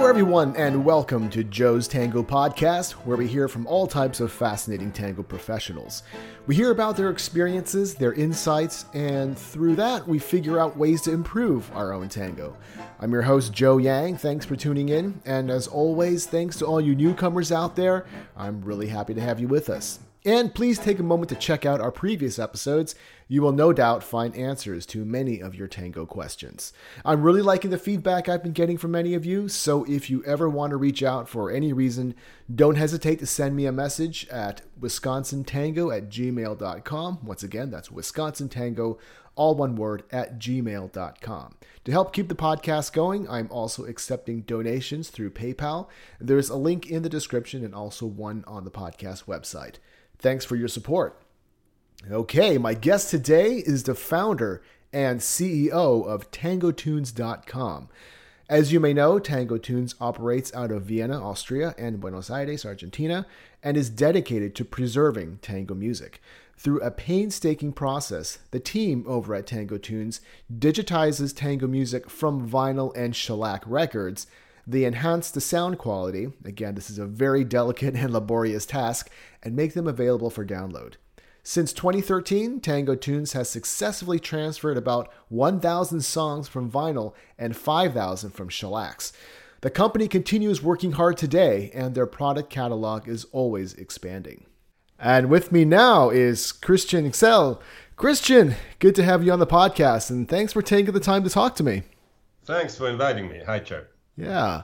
Hello, everyone, and welcome to Joe's Tango Podcast, where we hear from all types of fascinating tango professionals. We hear about their experiences, their insights, and through that, we figure out ways to improve our own tango. I'm your host, Joe Yang. Thanks for tuning in, and as always, thanks to all you newcomers out there. I'm really happy to have you with us. And please take a moment to check out our previous episodes. You will no doubt find answers to many of your tango questions. I'm really liking the feedback I've been getting from many of you, so if you ever want to reach out for any reason, don't hesitate to send me a message at wisconsintango at gmail.com. Once again, that's wisconsintango, all one word, at gmail.com. To help keep the podcast going, I'm also accepting donations through PayPal. There's a link in the description and also one on the podcast website. Thanks for your support. Okay, my guest today is the founder and CEO of TangoTunes.com. As you may know, Tango Tunes operates out of Vienna, Austria, and Buenos Aires, Argentina, and is dedicated to preserving tango music. Through a painstaking process, the team over at Tango Tunes digitizes tango music from vinyl and shellac records they enhance the sound quality, again, this is a very delicate and laborious task, and make them available for download. Since 2013, Tango Tunes has successfully transferred about 1,000 songs from vinyl and 5,000 from shellacs. The company continues working hard today, and their product catalog is always expanding. And with me now is Christian Xell. Christian, good to have you on the podcast, and thanks for taking the time to talk to me. Thanks for inviting me. Hi, Joe. Yeah.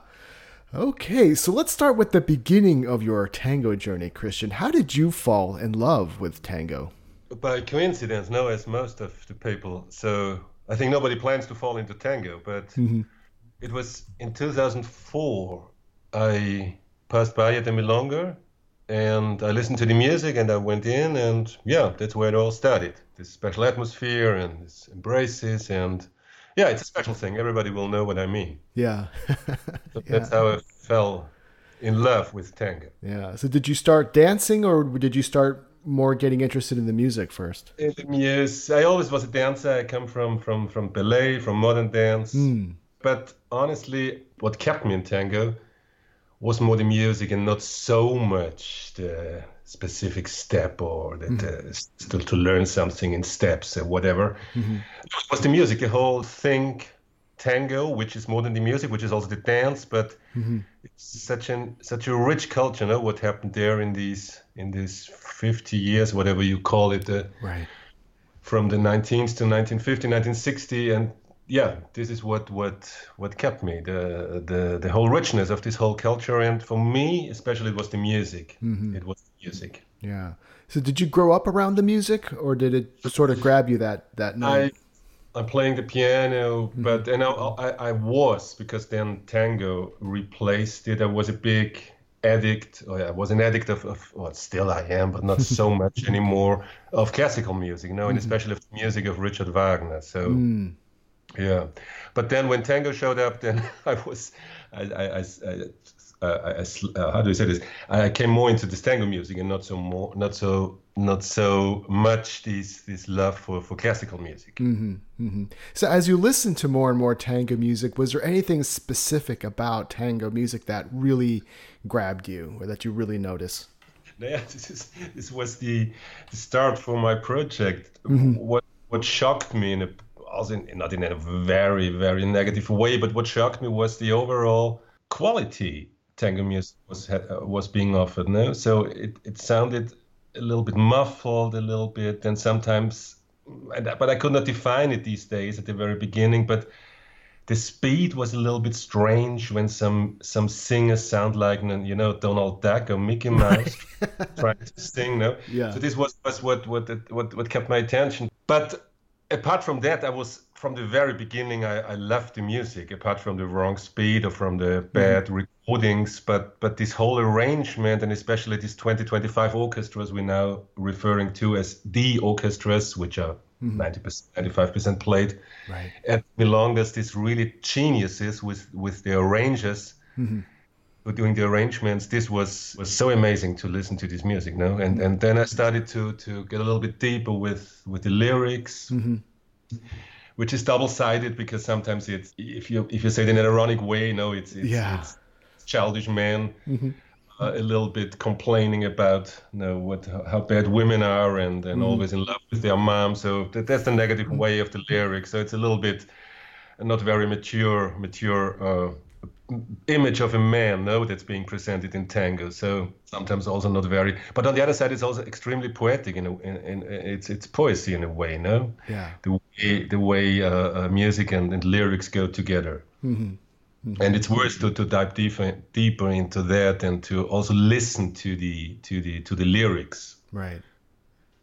Okay, so let's start with the beginning of your tango journey, Christian. How did you fall in love with tango? By coincidence, no, as most of the people. So I think nobody plans to fall into tango, but mm-hmm. it was in 2004. I passed by at the Milonga and I listened to the music and I went in, and yeah, that's where it all started. This special atmosphere and this embraces and yeah, it's a special thing. Everybody will know what I mean. Yeah. so that's how I fell in love with tango. Yeah. So did you start dancing or did you start more getting interested in the music first? Yes, I always was a dancer. I come from from from ballet, from modern dance. Mm. But honestly, what kept me in tango was more the music and not so much the specific step or that mm-hmm. uh, still to learn something in steps or whatever. Mm-hmm. It was the music, the whole thing, tango, which is more than the music, which is also the dance, but mm-hmm. it's such an such a rich culture. You know what happened there in these in these 50 years, whatever you call it, uh, right? From the 19th to 1950, 1960, and yeah, this is what what what kept me the the the whole richness of this whole culture, and for me especially, it was the music. Mm-hmm. It was music. Yeah. So did you grow up around the music, or did it sort of grab you that that night? I, I'm playing the piano, mm-hmm. but and I, I, I was because then tango replaced it. I was a big addict. Oh yeah, I was an addict of, of well, still I am, but not so much anymore of classical music, you know, and mm-hmm. especially of the music of Richard Wagner. So. Mm. Yeah, but then when tango showed up, then I was, I, I, I, uh, I, uh, how do I say this? I came more into this tango music and not so more, not so, not so much this this love for for classical music. Mm-hmm, mm-hmm. So as you listen to more and more tango music, was there anything specific about tango music that really grabbed you, or that you really noticed? Yeah, this is this was the, the start for my project. Mm-hmm. What what shocked me in a also in, not in a very very negative way, but what shocked me was the overall quality tango music was uh, was being offered. No, so it, it sounded a little bit muffled, a little bit, and sometimes, but I could not define it these days at the very beginning. But the speed was a little bit strange when some some singers sound like you know Donald Duck or Mickey Mouse trying to sing. No, yeah. So this was, was what what what what kept my attention. But apart from that, I was from the very beginning. I, I loved the music, apart from the wrong speed or from the bad mm recordings. But but this whole arrangement, and especially these 2025 orchestras we're now referring to as the orchestras, which are mm-hmm. 90%, 95% played right. at Milan. There's these really geniuses with with the arrangers. Mm-hmm doing the arrangements this was was so amazing to listen to this music no and and then i started to to get a little bit deeper with with the lyrics mm-hmm. Which is double-sided because sometimes it's if you if you say it in an ironic way no it's, it's yeah it's, childish man. Mm-hmm. Uh, a little bit complaining about you know what how bad women are and and mm. always in love with their mom so that, that's the negative mm. way of the lyrics so it's a little bit not very mature mature uh, image of a man no that's being presented in tango. So sometimes also not very but on the other side it's also extremely poetic in, a, in, in it's it's poesy in a way no? Yeah. The way the way uh, uh, music and, and, lyrics go together. Mm-hmm. Mm-hmm. and it's worth to, to dive deeper deeper into that and to also listen to the to the to the lyrics. Right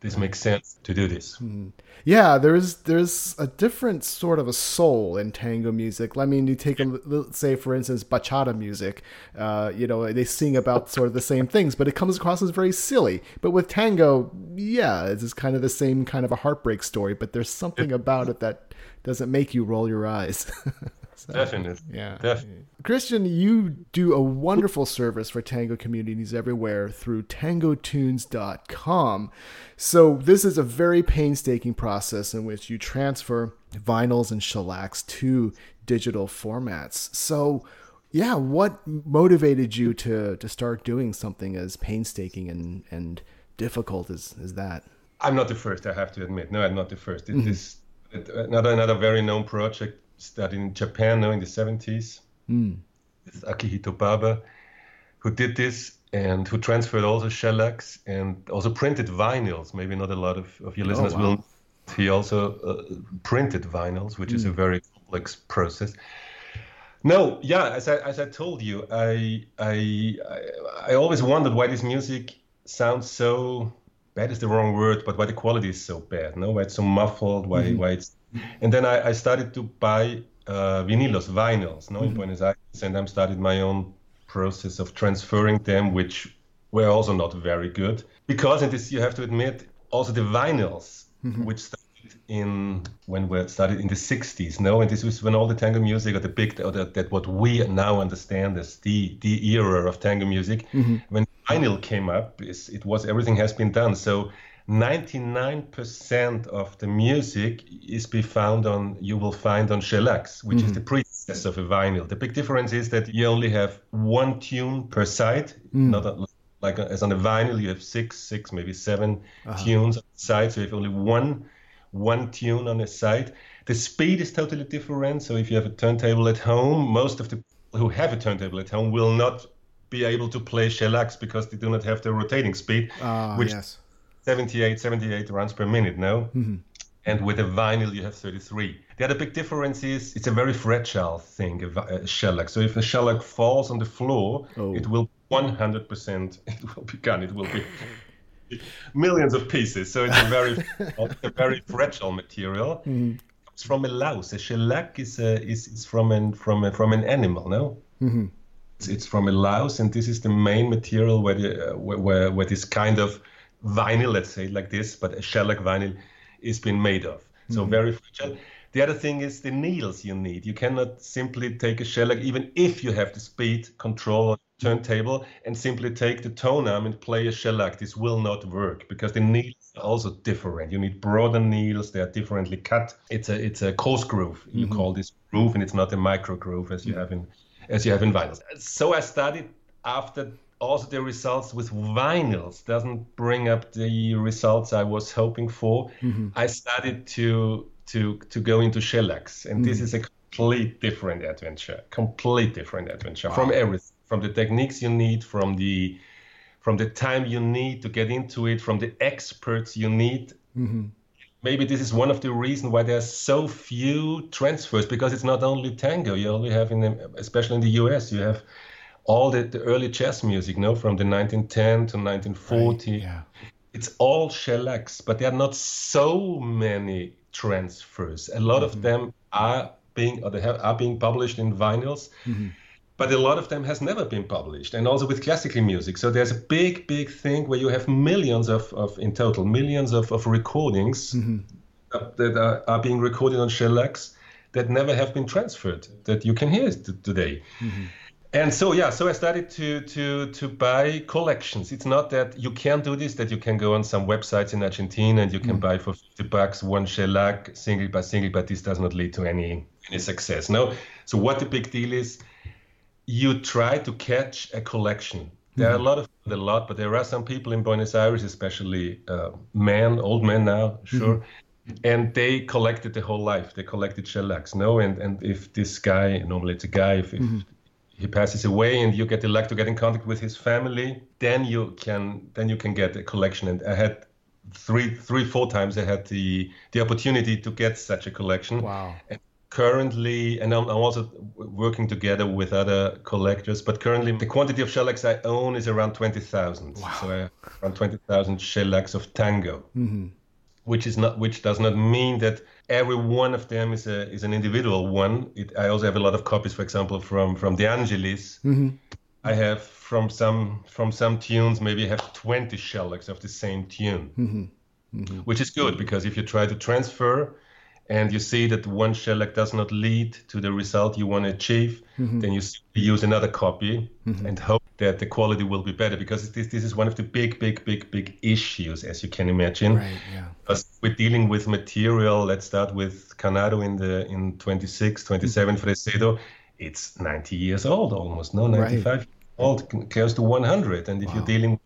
this makes sense to do this. Mm. Yeah, there's there's a different sort of a soul in tango music. I mean, you take a let's say for instance bachata music. Uh, you know, they sing about sort of the same things, but it comes across as very silly. But with tango, yeah, it's kind of the same kind of a heartbreak story. But there's something about it that doesn't make you roll your eyes. So, Definitely. Yeah. Definitely. Christian, you do a wonderful service for tango communities everywhere through tangotunes.com. So, this is a very painstaking process in which you transfer vinyls and shellacs to digital formats. So, yeah, what motivated you to, to start doing something as painstaking and, and difficult as, as that? I'm not the first, I have to admit. No, I'm not the first. It mm-hmm. is another, another very known project studied in Japan now in the 70s mm. with Akihito Baba, who did this and who transferred also shellacs and also printed vinyls. Maybe not a lot of, of your oh, listeners oh, wow. will. He also uh, printed vinyls, which mm. is a hmm. very complex process. No, yeah, as I, as I told you, I, I, I always wondered why this music sounds so bad is the wrong word, but why the quality is so bad, no? Why it's so muffled, why, mm-hmm. why it's and then I, I started to buy uh, vinilos, vinyls, no, mm-hmm. in Buenos Aires, and I started my own process of transferring them, which were also not very good because, and this you have to admit, also the vinyls, mm-hmm. which started in when we started in the 60s, no, and this was when all the tango music or the big or the, that what we now understand as the the era of tango music, mm-hmm. when vinyl came up, is it was everything has been done. So 99% of the music is be found on you will find on shellacs which mm-hmm. is the predecessor of a vinyl the big difference is that you only have one tune per side mm. not a, like as on a vinyl you have six six maybe 7 uh-huh. tunes on the side so you have only one one tune on a side the speed is totally different so if you have a turntable at home most of the people who have a turntable at home will not be able to play shellacs because they do not have the rotating speed uh, which yes 78, 78 runs per minute no? Mm-hmm. And with a vinyl, you have 33. The other big difference is it's a very fragile thing, a, a shellac. So if a shellac falls on the floor, oh. it will 100%, it will be gone. It will be millions of pieces. So it's a very, a very fragile material. Mm-hmm. It's from a louse. A shellac is, a, is, is from, an, from, a, from an animal, no? Mm-hmm. It's, it's from a louse, and this is the main material where, the, uh, where, where, where this kind of vinyl, let's say like this, but a shellac vinyl is being made of. So mm-hmm. very fragile. The other thing is the needles you need. You cannot simply take a shellac, even if you have the speed control turntable, and simply take the tone arm and play a shellac. This will not work because the needles are also different. You need broader needles; they are differently cut. It's a it's a coarse groove. You mm-hmm. call this groove, and it's not a micro groove as you have in as you have in vinyls. So I studied after also the results with vinyls doesn't bring up the results I was hoping for. Mm-hmm. I started to to to go into shellacs, and mm-hmm. this is a complete different adventure. Complete different adventure wow. from everything, from the techniques you need, from the from the time you need to get into it, from the experts you need. Mm-hmm. Maybe this is one of the reasons why there's so few transfers because it's not only tango. You only have in, the, especially in the U.S., you have all the, the early jazz music, no, from the 1910 to 1940. Right, yeah. It's all shellacs, but there are not so many transfers. A lot mm-hmm. of them are being or they have, are being published in vinyls. Mm-hmm. But a lot of them has never been published, and also with classical music. So there's a big, big thing where you have millions of, of in total, millions of, of recordings mm-hmm. that are, are being recorded on shellacs that never have been transferred, that you can hear today. Mm-hmm and so yeah so i started to to to buy collections it's not that you can do this that you can go on some websites in argentina and you can mm. buy for 50 bucks one shellac single by single but this does not lead to any any success no so what the big deal is you try to catch a collection. There are a lot of a lot, but there are some people in Buenos Aires, especially uh, men, old men now, sure, and they collected the whole life. They collected shellacs, no, and and if this guy, normally it's a guy, if, if he passes away and you get the luck to get in contact with his family, then you can then you can get a collection. And I had three three four times I had the the opportunity to get such a collection. Wow. And currently, and I'm, I'm also working together with other collectors, but currently the quantity of shellacs I own is around 20,000. Wow. So around 20,000 shellacs of tango, mm-hmm. Which is not, which does not mean that every one of them is a is an individual one. It, I also have a lot of copies, for example, from from De Angelis. Mm-hmm. I have from some from some tunes, maybe I have 20 shellacs of the same tune, mm-hmm. Mm-hmm. which is good because if you try to transfer and you see that one shellac does not lead to the result you want to achieve, mm-hmm. then you use another copy mm-hmm. and hope that the quality will be better because this, this is one of the big, big, big, big issues, as you can imagine. Right. Yeah. Because we're dealing with material. Let's start with Canaro in the in 26, 27 mm-hmm. Fresedo. It's 90 years old almost, no, 95 years old, close to 100. And if you're dealing with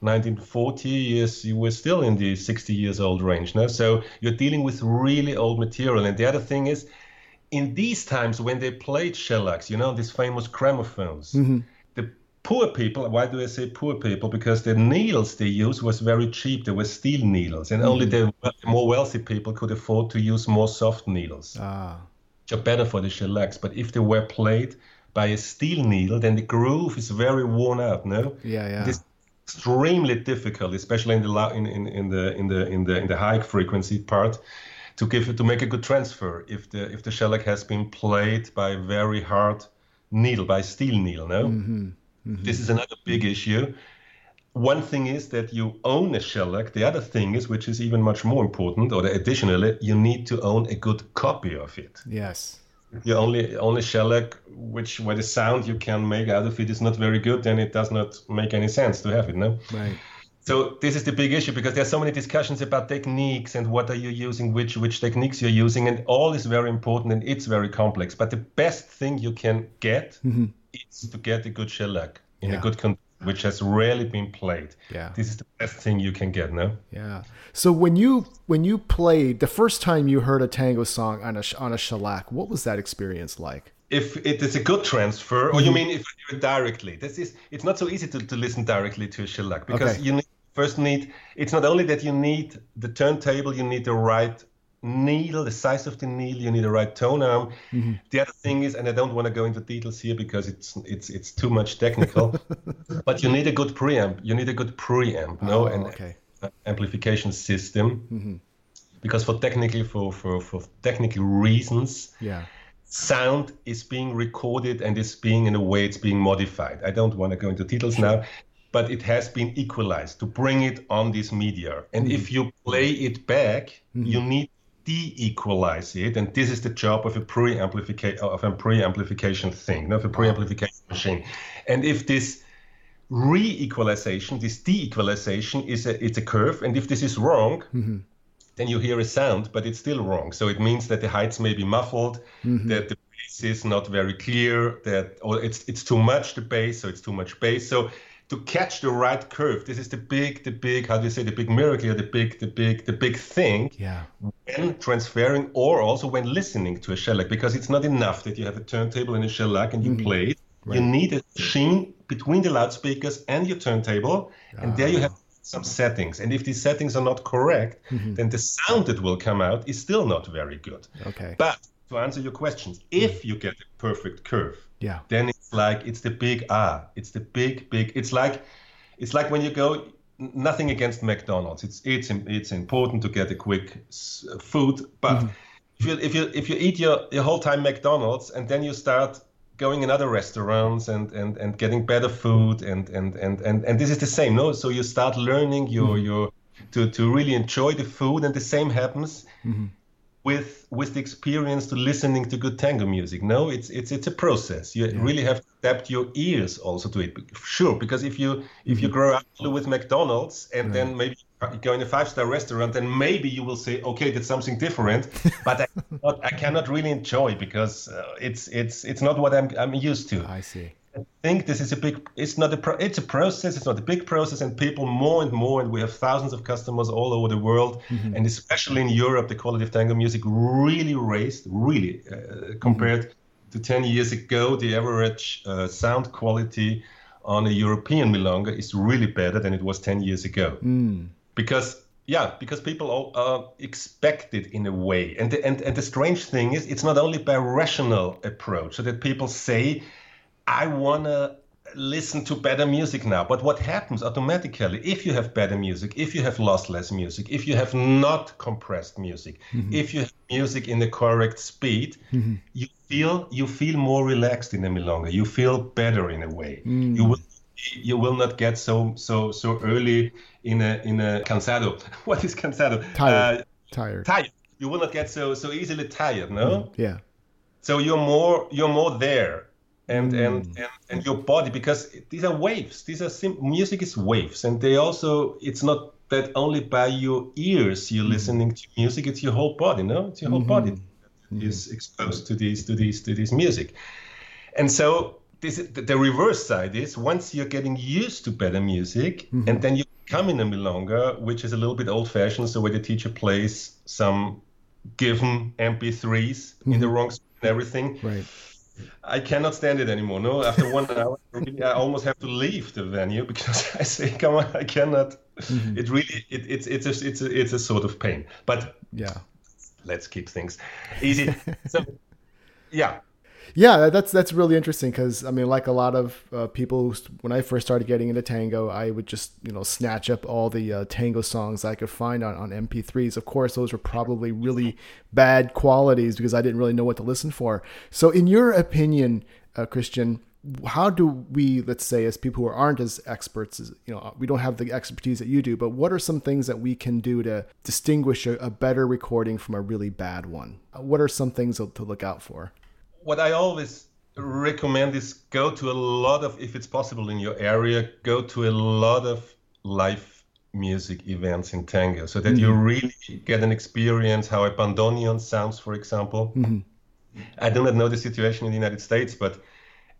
1940 years, you were still in the 60 years old range, no? So you're dealing with really old material. And the other thing is, in these times when they played shellacs, you know, these famous gramophones, the poor people, why do I say poor people? Because the needles they used was very cheap. They were steel needles, and only the more wealthy people could afford to use more soft needles, Ah. which are better for the shellacs. But if they were played by a steel needle, then the groove is very worn out, no? Yeah. Yeah. It is extremely difficult, especially in the in, in, in the in the in the in the high frequency part, to give to make a good transfer if the if the shellac has been played by very hard needle by steel needle. No, mm-hmm. Mm-hmm. this is another big mm-hmm. issue. One thing is that you own a shellac. The other thing is, which is even much more important, or additionally, you need to own a good copy of it yes. You only only shellac which where the sound you can make out of it is not very good then it does not make any sense to have it no Right. so this is the big issue because there's so many discussions about techniques and what are you using which which techniques you're using and all is very important and it's very complex but the best thing you can get mm-hmm. is to get a good shellac in Yeah. a good condition which has rarely been played Yeah. this is the best thing you can get no Yeah. So when you when you played the first time you heard a tango song on a on a shellac, what was that experience like? if it is a good transfer, or you mm-hmm. mean if you do it directly? This is it's not so easy to, to listen directly to a shellac because Okay. you need, first need it's not only that you need the turntable, you need the right needle, the size of the needle, you need the right tone arm. Mm-hmm. The other thing is, and I don't want to go into details here because it's it's it's too much technical, but you need a good preamp. You need a good preamp, no, Oh, and okay. amplification system. Mm-hmm. Because for technically for, for, for technical reasons, Yeah. sound is being recorded and is being in a way it's being modified i don't want to go into details now but it has been equalized to bring it on this media and mm-hmm. if you play it back you need to de-equalize it and this is the job of a pre-amplification of a pre-amplification thing not a pre-amplification machine and if this re-equalization this de-equalization is a it's a curve and if this is wrong mm-hmm. then you hear a sound, but it's still wrong. So it means that the heights may be muffled, mm-hmm. that the bass is not very clear, that or it's it's too much the bass, so it's too much bass. So to catch the right curve, this is the big, the big, how do you say, the big miracle, the big, the big, the big thing Yeah. when transferring or also when listening to a shellac, because it's not enough that you have a turntable and a shellac and you mm-hmm. play it. You need a machine between the loudspeakers and your turntable, and there you ah. have some settings. And if these settings are not correct, mm-hmm. then the sound that will come out is still not very good. Okay. But to answer your questions, if you get a perfect curve, Yeah. then it's like it's the big ah, it's the big big. It's like it's like when you go. Nothing against McDonald's. It's it's it's important to get a quick food, but if you if you if you eat your your whole time McDonald's and then you start going in other restaurants and and and getting better food and and and and, and this is the same, no? So you start learning your your to to really enjoy the food, and the same happens with with the experience to listening to good tango music. No, it's it's it's a process. You yeah. really have to adapt your ears also to it. Sure, because if you if mm-hmm. you grow up with McDonald's and then maybe you go in a five star restaurant, then maybe you will say, okay, that's something different. but I cannot, I cannot really enjoy because uh, it's it's it's not what I'm I'm used to. I see. Think this is a big. It's not a. Pro, it's a process. It's not a big process, and people more and more, and we have thousands of customers all over the world, mm-hmm. and especially in Europe, the quality of tango music really raised, really uh, compared mm-hmm. to 10 years ago. The average uh, sound quality on a European milonga is really better than it was 10 years ago, mm. because yeah, because people all, uh, expect it in a way, and the, and and the strange thing is, it's not only by rational approach, so that people say I want to listen to better music now. But what happens automatically if you have better music, if you have lossless music, if you have not compressed music, mm-hmm. if you have music in the correct speed, mm-hmm. you feel you feel more relaxed in the milonga. You feel better in a way. Mm. You will you will not get so so so early in a in a cansado. What is cansado? Tired. Uh, tired. Tired. You will not get so so easily tired. No. Mm. Yeah. So you're more you're more there and, mm. and, and and your body because these are waves these are sim- music is waves and they also it's not that only by your ears you're mm. listening to music it's your whole body no it's your whole mm-hmm. body mm-hmm. is exposed to these to these to this music and so this the reverse side is once you're getting used to better music mm-hmm. and then you come in a milonga which is a little bit old fashioned so where the teacher plays some given mp3s in the mm-hmm. wrong and everything right I cannot stand it anymore. No, after one hour, really, I almost have to leave the venue because I say, "Come on, I cannot." Mm-hmm. It really, it, it's it's a, it's a, it's a sort of pain. But yeah, let's keep things easy. so, yeah, yeah, that's that's really interesting because I mean, like a lot of uh, people, when I first started getting into tango, I would just you know snatch up all the uh, tango songs I could find on, on MP3s. Of course, those were probably really bad qualities because I didn't really know what to listen for. So, in your opinion, uh, Christian, how do we let's say as people who aren't as experts as you know we don't have the expertise that you do but what are some things that we can do to distinguish a, a better recording from a really bad one what are some things to look out for what I always recommend is go to a lot of, if it's possible in your area, go to a lot of live music events in tango so that mm-hmm. you really get an experience how a bandoneon sounds, for example. Mm-hmm. I do not know the situation in the United States, but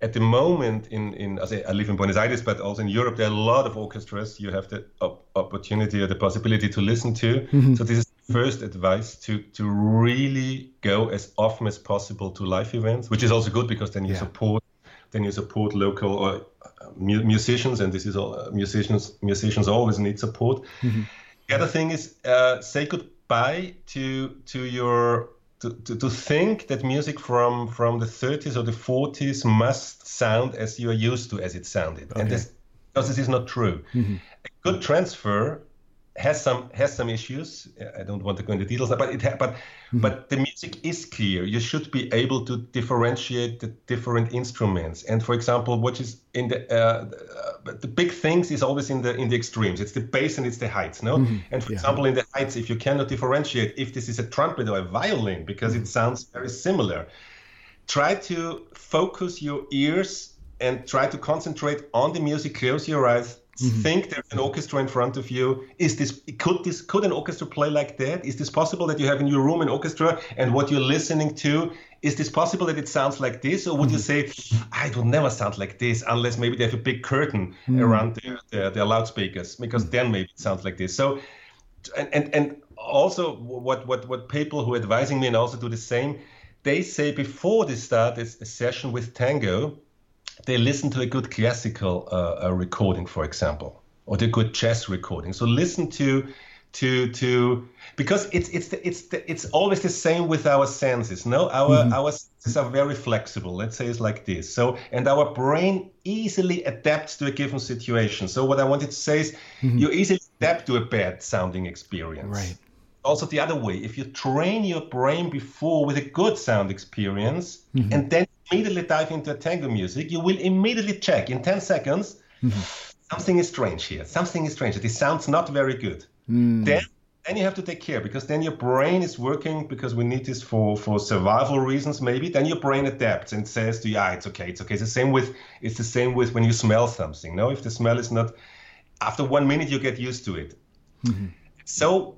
at the moment in in I live in Buenos Aires, but also in Europe, there are a lot of orchestras you have the op- opportunity or the possibility to listen to. Mm-hmm. So this is first advice to to really go as often as possible to live events, which is also good because then you yeah. support then you support local or uh, musicians, and this is all uh, musicians musicians always need support. Mm-hmm. The other thing is uh, say goodbye to to your to, to, to, think that music from from the 30s or the 40s must sound as you are used to as it sounded okay. and this because this is not true mm-hmm. a good transfer has some has some issues. I don't want to go into details, but it ha- but mm-hmm. but the music is clear. You should be able to differentiate the different instruments. And for example, what is in the uh, the big things is always in the in the extremes. It's the bass and it's the heights, no. Mm-hmm. And for yeah. example, in the heights, if you cannot differentiate if this is a trumpet or a violin because mm-hmm. it sounds very similar, try to focus your ears and try to concentrate on the music. Close your eyes Mm-hmm. Think there's an orchestra in front of you. Is this could this could an orchestra play like that? Is this possible that you have in your room an orchestra and what you're listening to? Is this possible that it sounds like this, or would mm-hmm. you say I will never sound like this unless maybe they have a big curtain mm-hmm. around their, their, their loudspeakers because mm-hmm. then maybe it sounds like this. So, and and, and also what what what people who are advising me and also do the same, they say before they start a session with tango they listen to a good classical uh, recording, for example, or the good jazz recording. So listen to to to because it's it's the, it's the, it's always the same with our senses. No, our mm-hmm. our senses are very flexible. Let's say it's like this. So and our brain easily adapts to a given situation. So what I wanted to say is, mm-hmm. you easily adapt to a bad sounding experience. Right also the other way. If you train your brain before with a good sound experience mm-hmm. and then immediately dive into a tango music, you will immediately check in 10 seconds mm-hmm. something is strange here. Something is strange. This sounds not very good. Mm. Then then you have to take care because then your brain is working because we need this for for survival reasons maybe then your brain adapts and says to you ah it's okay it's okay it's the same with it's the same with when you smell something no if the smell is not after one minute you get used to it mm-hmm. so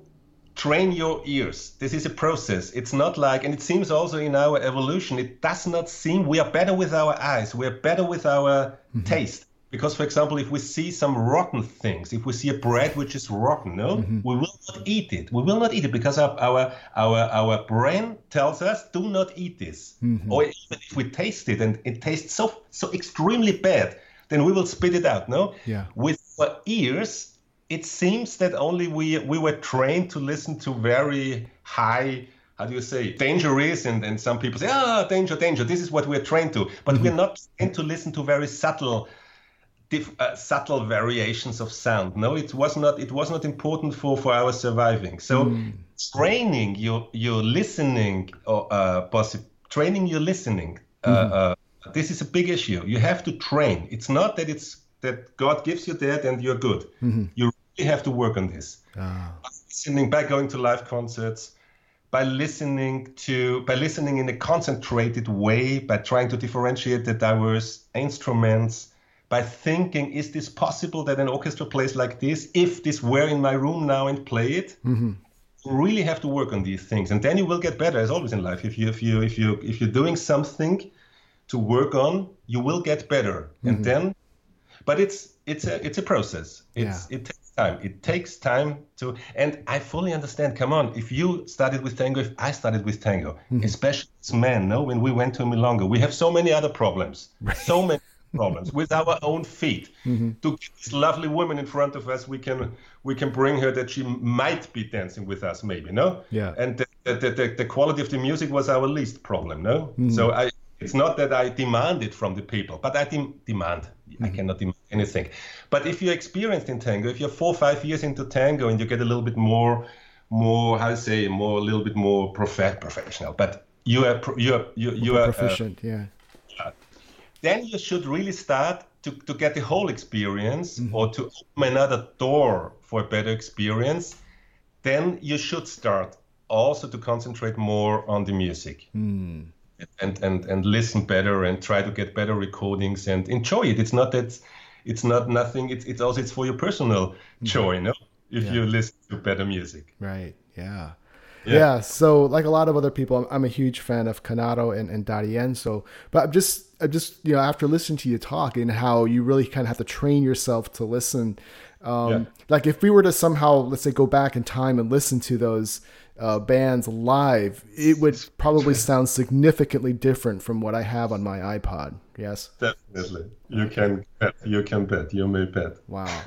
train your ears this is a process it's not like and it seems also in our evolution it does not seem we are better with our eyes we are better with our mm-hmm. taste because, for example, if we see some rotten things, if we see a bread which is rotten, no, mm-hmm. we will not eat it. We will not eat it because our our our, our brain tells us do not eat this. Mm-hmm. Or even if we taste it and it tastes so so extremely bad, then we will spit it out. No. Yeah. With our ears, it seems that only we we were trained to listen to very high how do you say dangerous and, and some people say ah danger danger this is what we're trained to but mm-hmm. we're not trained to listen to very subtle diff, uh, subtle variations of sound. No, it was not. It was not important for for our surviving. So mm. training your your listening or uh, possi- training your listening. Mm-hmm. Uh, this is a big issue. You have to train. It's not that it's that God gives you that and you're good. Mm-hmm. You have to work on this. Ah. Listening by going to live concerts, by listening to by listening in a concentrated way, by trying to differentiate the diverse instruments, by thinking, is this possible that an orchestra plays like this? If this were in my room now and play it, mm-hmm. you really have to work on these things, and then you will get better. As always in life, if you if you if you if you're doing something to work on, you will get better, mm-hmm. and then. But it's it's a it's a process. It's yeah. it takes time. It takes time to, and I fully understand. Come on, if you started with tango, if I started with tango, mm-hmm. especially as men, no, when we went to Milonga, we have so many other problems, so many problems with our own feet. Mm-hmm. To get this lovely woman in front of us, we can we can bring her that she might be dancing with us, maybe, no? Yeah. And the, the, the, the quality of the music was our least problem, no? Mm-hmm. So I it's not that I demand it from the people, but I de- demand. Mm-hmm. I cannot imagine anything. But if you're experienced in tango, if you're four five years into tango and you get a little bit more, more how to say, more a little bit more prof- professional, but you are you are you, you are uh, proficient, uh, yeah then you should really start to, to get the whole experience mm-hmm. or to open another door for a better experience. Then you should start also to concentrate more on the music. Mm. And, and and listen better and try to get better recordings and enjoy it. It's not that it's not nothing. It's it's also it's for your personal mm-hmm. joy, no? If yeah. you listen to better music. Right. Yeah. Yeah. yeah. so like a lot of other people, I'm, I'm a huge fan of Canaro and, and D'Arienzo But I'm just, I'm just, you know, after listening to you talk and how you really kind of have to train yourself to listen. Um, yeah. Like if we were to somehow, let's say, go back in time and listen to those uh, bands live, it would probably sound significantly different from what I have on my iPod. Yes, definitely. You can bet. You can bet. You may bet. Wow.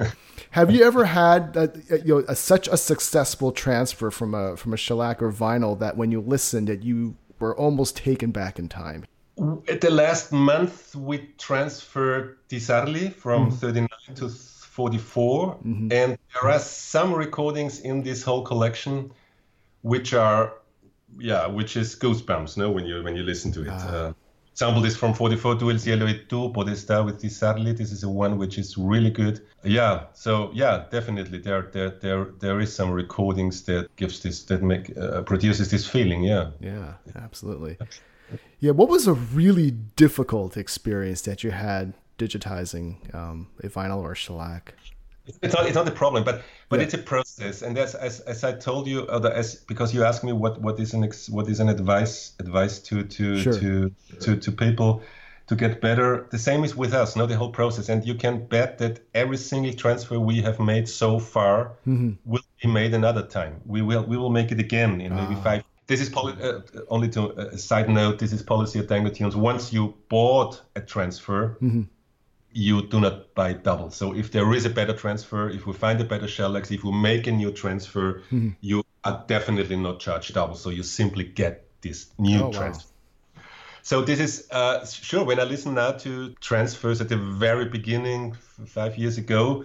have you ever had a, you know a, such a successful transfer from a from a shellac or vinyl that when you listened, that you were almost taken back in time? At the last month, we transferred Di Sarli from mm-hmm. 39 to 44, mm-hmm. and there are some recordings in this whole collection which are yeah which is goosebumps no when you when you listen to it. Ah. uh, example is from 44 to El Cielo y Tú Podestá with Di Sarli. This is a one which is really good. Yeah so yeah definitely there there there there is some recordings that gives this that make uh, produces this feeling yeah. Yeah absolutely. Yeah what was a really difficult experience that you had digitizing um, a vinyl or shellac it's not it's not a problem but but yeah. it's a process and as, as as i told you as because you asked me what what is an ex, what is an advice advice to to sure. to, to to people to get better the same is with us not the whole process and you can bet that every single transfer we have made so far mm-hmm. will be made another time we will we will make it again in maybe ah. five this is poli- uh, only to a uh, side note this is policy at Tango Tunes once you bought a transfer mm-hmm you do not buy double. So if there is a better transfer, if we find a better shell shellac, if we make a new transfer, mm-hmm. you are definitely not charged double. So you simply get this new oh, transfer. Wow. So this is uh, sure. When I listen now to transfers at the very beginning, five years ago,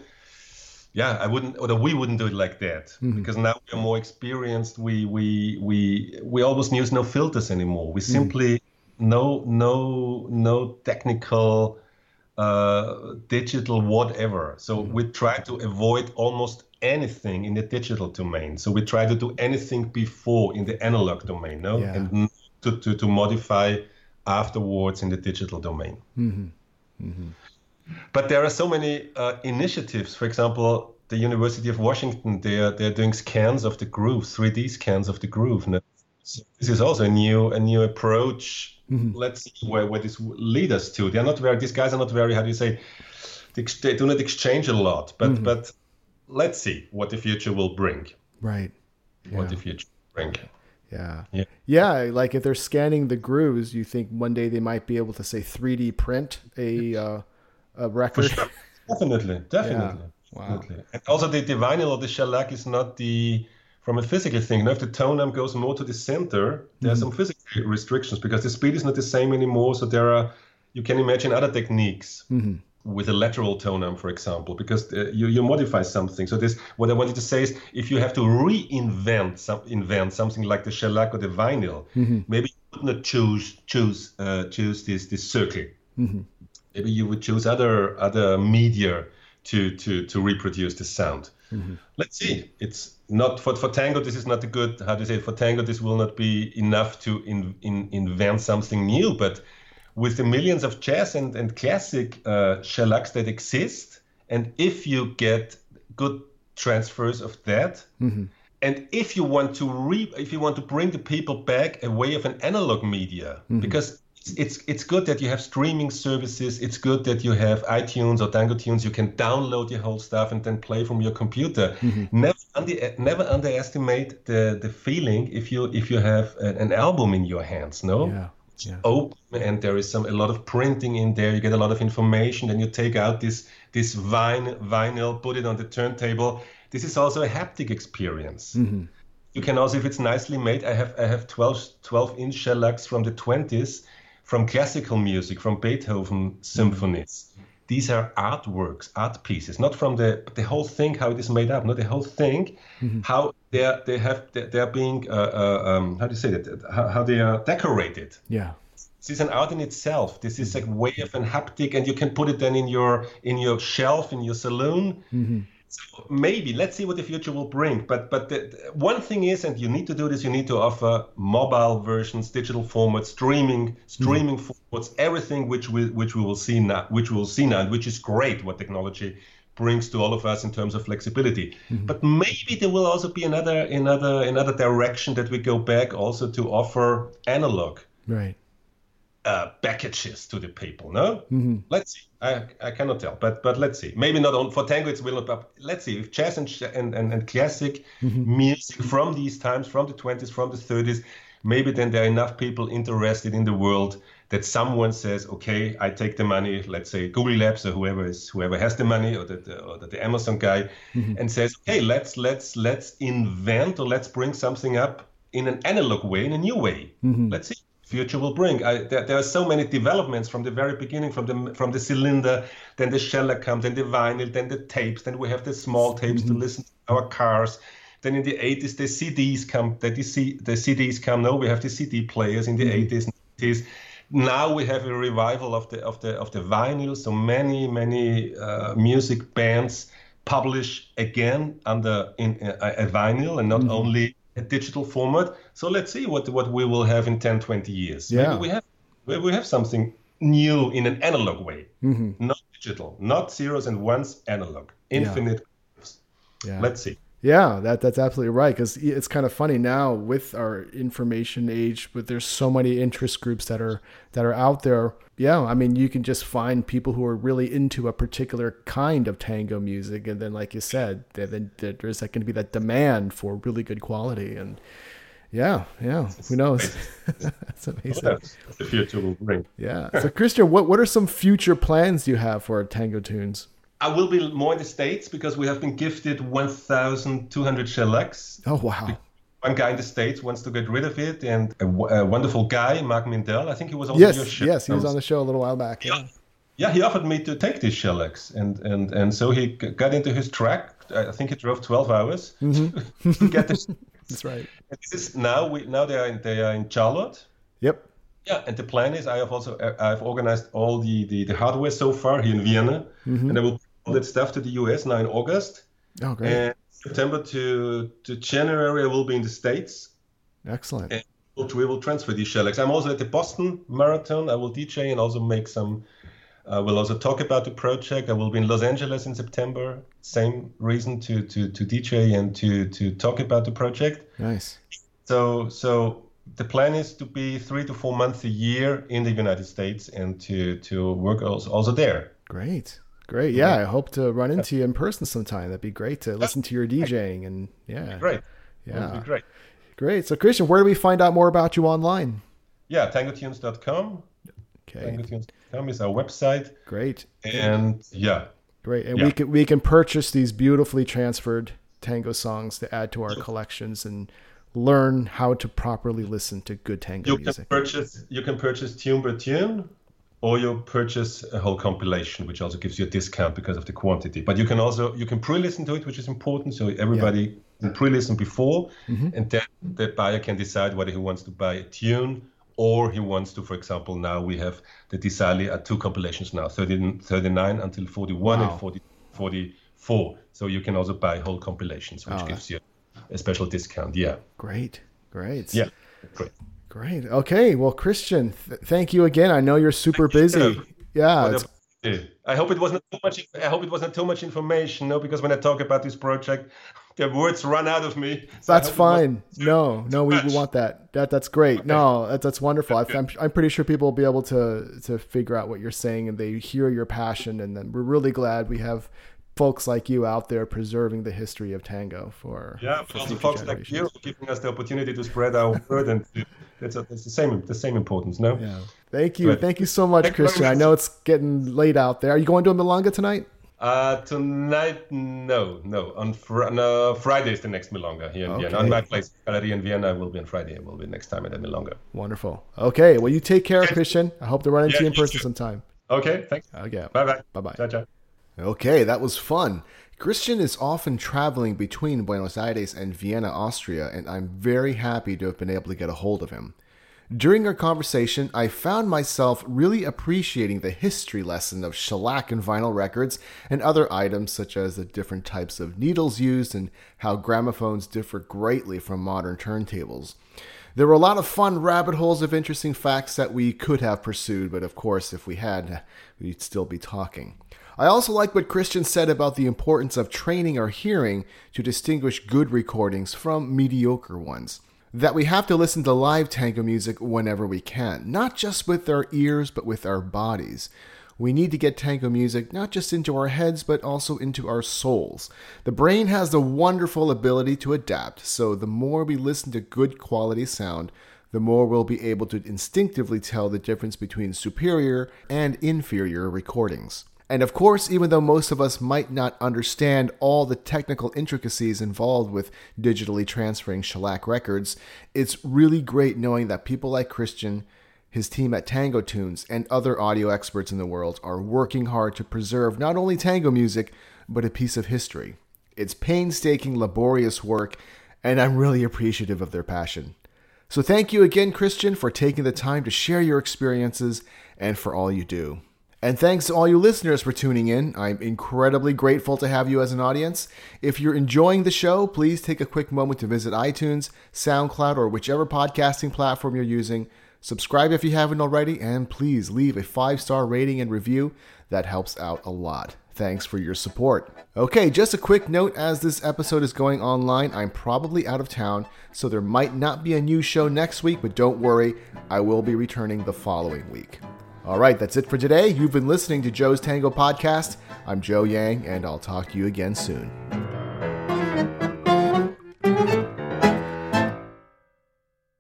yeah, I wouldn't, or we wouldn't do it like that mm-hmm. because now we are more experienced. We we we we almost use no filters anymore. We mm-hmm. simply mm-hmm. no no no technical uh, digital whatever. So mm-hmm. we try to avoid almost anything in the digital domain. So we try to do anything before in the analog domain, no, Yeah. and to, to, to modify afterwards in the digital domain. But there are so many uh, initiatives. For example, the University of Washington, they are they're doing scans of the groove, 3D scans of the groove. And so this is also a new a new approach. Let's see where, where this lead us to. They're not very. These guys are not very. How do you say? They, they do not exchange a lot. But but let's see what the future will bring. Right. What Yeah. the future will bring. Yeah. Yeah. Yeah, like if they're scanning the grooves, you think one day they might be able to say 3D print a uh, a record. Definitely, definitely. Wow. definitely. And also the, the vinyl or the shellac is not the from a physical thing. Now if the tone arm goes more to the center, there are some physical restrictions because the speed is not the same anymore. So there are you can imagine other techniques with a lateral tone arm, for example, because uh, you, you modify something. So this what I wanted to say is if you have to reinvent some invent something like the shellac or the vinyl, maybe you would not choose choose uh, choose this this circle maybe you would choose other other media to to to reproduce the sound. Mm-hmm. Let's see. It's not for for tango. This is not a good. How do you say? For tango, this will not be enough to in, in, invent something new. But with the millions of jazz and and classic uh, shellacs that exist, and if you get good transfers of that, mm-hmm. and if you want to re, if you want to bring the people back away of an analog media, mm-hmm. because it's, it's it's good that you have streaming services. It's good that you have iTunes or Tango Tunes. You can download your whole stuff and then play from your computer. Mm-hmm. Never under, never underestimate the the feeling if you if you have an, an album in your hands. No Yeah. Yeah. open and there is some a lot of printing in there you get a lot of information then you take out this this vine, vinyl put it on the turntable this is also a haptic experience mm-hmm. you can also if it's nicely made i have i have 12 12 inch shellacs from the 20s from classical music from beethoven symphonies. These are artworks art pieces not from the the whole thing how it is made up not the whole thing how they are they have they're, they're being uh, uh, um, how do you say that? How, how they are decorated. Yeah. this is an art in itself. This is a way of an haptic, and you can put it then in your in your shelf in your saloon. So maybe let's see what the future will bring. But but the, the- one thing is, and you need to do this. You need to offer mobile versions, digital formats, streaming streaming mm-hmm. formats, everything which we which we will see now, which we will see now, and which is great. What technology brings to all of us in terms of flexibility. Mm-hmm. But maybe there will also be another another another direction that we go back also to offer analog Right. Uh, packages to the people. No, mm-hmm. let's see. I, I cannot tell, but but let's see. Maybe not on for tango. It's will not. But let's see if jazz and and, and, and classic mm-hmm. music from these times, from the twenties, from the thirties, maybe then there are enough people interested in the world that someone says, okay, I take the money. Let's say Google Labs or whoever is whoever has the money or the, or the, the Amazon guy, mm-hmm. and says, okay, let's let's let's invent or let's bring something up in an analog way, in a new way. Let's see future will bring. I, there, there are so many developments from the very beginning, from the from the cylinder, then the shellac comes, then the vinyl, then the tapes, then we have the small tapes to mm-hmm. listen to our cars. Then in the 80s, the CDs come. The, DC, the CDs come. No, we have the CD players in the mm-hmm. 80s, 90s. Now we have a revival of the of the of the vinyl. So many many uh, music bands publish again under in uh, a, a vinyl and not mm-hmm. only a digital format. So let's see what what we will have in 10, 20 years. Yeah. Maybe we have maybe we have something new in an analog way, mm-hmm. not digital, not zeros and ones, analog, infinite. Yeah. Let's see. Yeah, that that's absolutely right. Because it's kind of funny now with our information age, but there's so many interest groups that are that are out there. Yeah, I mean, you can just find people who are really into a particular kind of tango music, and then, like you said, then then there's like going to be that demand for really good quality, and yeah, yeah, who knows? that's amazing. That's the future will bring. Yeah. So, Christian, what what are some future plans you have for Tango Tunes? I will be more in the States because we have been gifted 1,200 shellacs. Oh wow. One guy in the States wants to get rid of it, and a, w- a wonderful guy, Mark Mindell, I think he was on your Yes, show. yes, he was on the show a little while back. Yeah. Yeah, he offered me to take these shellacs, and, and, and so he got into his truck. I think he drove 12 hours Mm-hmm. to get this. That's right. And this is now we now they are in, they are in Charlotte. Yep. Yeah, and the plan is I have also I've organized all the, the, the hardware so far here in Vienna, Mm-hmm. and I will all that stuff to the US now in August. Oh, great. And September to to January, I will be in the States. Excellent. And we will transfer these shellacs. I'm also at the Boston Marathon. I will DJ and also make some. I uh, will also talk about the project. I will be in Los Angeles in September. Same reason to to to DJ and to to talk about the project. Nice. So so the plan is to be three to four months a year in the United States and to to work also, also there. Great. Great. Yeah, I hope to run into you in person sometime. That'd be great to listen to your DJing and yeah. Great. Yeah. great. Great. So Christian, where do we find out more about you online? Yeah, tangotunes.com. Okay. Tangotunes.com is our website. Great. And yeah. Great. And Yeah. we can we can purchase these beautifully transferred tango songs to add to our collections and learn how to properly listen to good tango You can music. purchase you can purchase tune by tune or you purchase a whole compilation which also gives you a discount because of the quantity. But you can also you can pre-listen to it which is important so everybody can pre-listen before Mm-hmm. and then the buyer can decide whether he wants to buy a tune or he wants to for example now we have the Di Sarli at two compilations now 30, 39 until 41 Wow. and 40, 44 so you can also buy whole compilations which Oh, gives you a special discount yeah Great. Great. yeah great Great. Okay. Well, Christian, th- thank you again. I know you're super busy. Yeah. I hope it wasn't too much. I hope it wasn't too much information. No, because when I talk about this project, the words run out of me. So That's hope it wasn't fine. No, no, we, we want that. That that's great. No, that's that's wonderful. I, I'm I'm pretty sure people will be able to to figure out what you're saying and they hear your passion. And then we're really glad we have folks like you out there preserving the history of tango for Yeah, for also folks like you giving us the opportunity to spread our word, and that's, a, that's the same the same importance. No. Yeah. Thank you. Good. Thank you so much, Christian. I know it's getting late out there. Are you going to a Milonga tonight? Uh, tonight, no, no. On fr- no, Friday is the next Milonga here in Vienna. On my place, Galleria in Vienna, I will be on Friday. I will be next time at the Milonga. Wonderful. Okay. Well, you take care, Christian. I hope to run into Yeah, you in person too. sometime. Okay, thanks. Okay. Bye bye. Bye-bye. Ciao, ciao. Okay, that was fun. Christian is often traveling between Buenos Aires and Vienna, Austria, and I'm very happy to have been able to get a hold of him. During our conversation, I found myself really appreciating the history lesson of shellac and vinyl records and other items such as the different types of needles used and how gramophones differ greatly from modern turntables. There were a lot of fun rabbit holes of interesting facts that we could have pursued, but of course, if we had, we'd still be talking. I also like what Christian said about the importance of training our hearing to distinguish good recordings from mediocre ones. That we have to listen to live tango music whenever we can, not just with our ears, but with our bodies. We need to get tango music not just into our heads, but also into our souls. The brain has the wonderful ability to adapt, so the more we listen to good quality sound, the more we'll be able to instinctively tell the difference between superior and inferior recordings. And of course, even though most of us might not understand all the technical intricacies involved with digitally transferring shellac records, it's really great knowing that people like Christian, his team at Tango Tunes, and other audio experts in the world are working hard to preserve not only tango music, but a piece of history. It's painstaking, laborious work, and I'm really appreciative of their passion. So thank you again, Christian, for taking the time to share your experiences and for all you do. And thanks to all you listeners for tuning in. I'm incredibly grateful to have you as an audience. If you're enjoying the show, please take a quick moment to visit iTunes, SoundCloud, or whichever podcasting platform you're using. Subscribe if you haven't already, and please leave a five star rating and review. That helps out a lot. Thanks for your support. Okay, just a quick note as this episode is going online, I'm probably out of town, so there might not be a new show next week, but don't worry, I will be returning the following week. All right, that's it for today. You've been listening to Joe's Tango Podcast. I'm Joe Yang, and I'll talk to you again soon.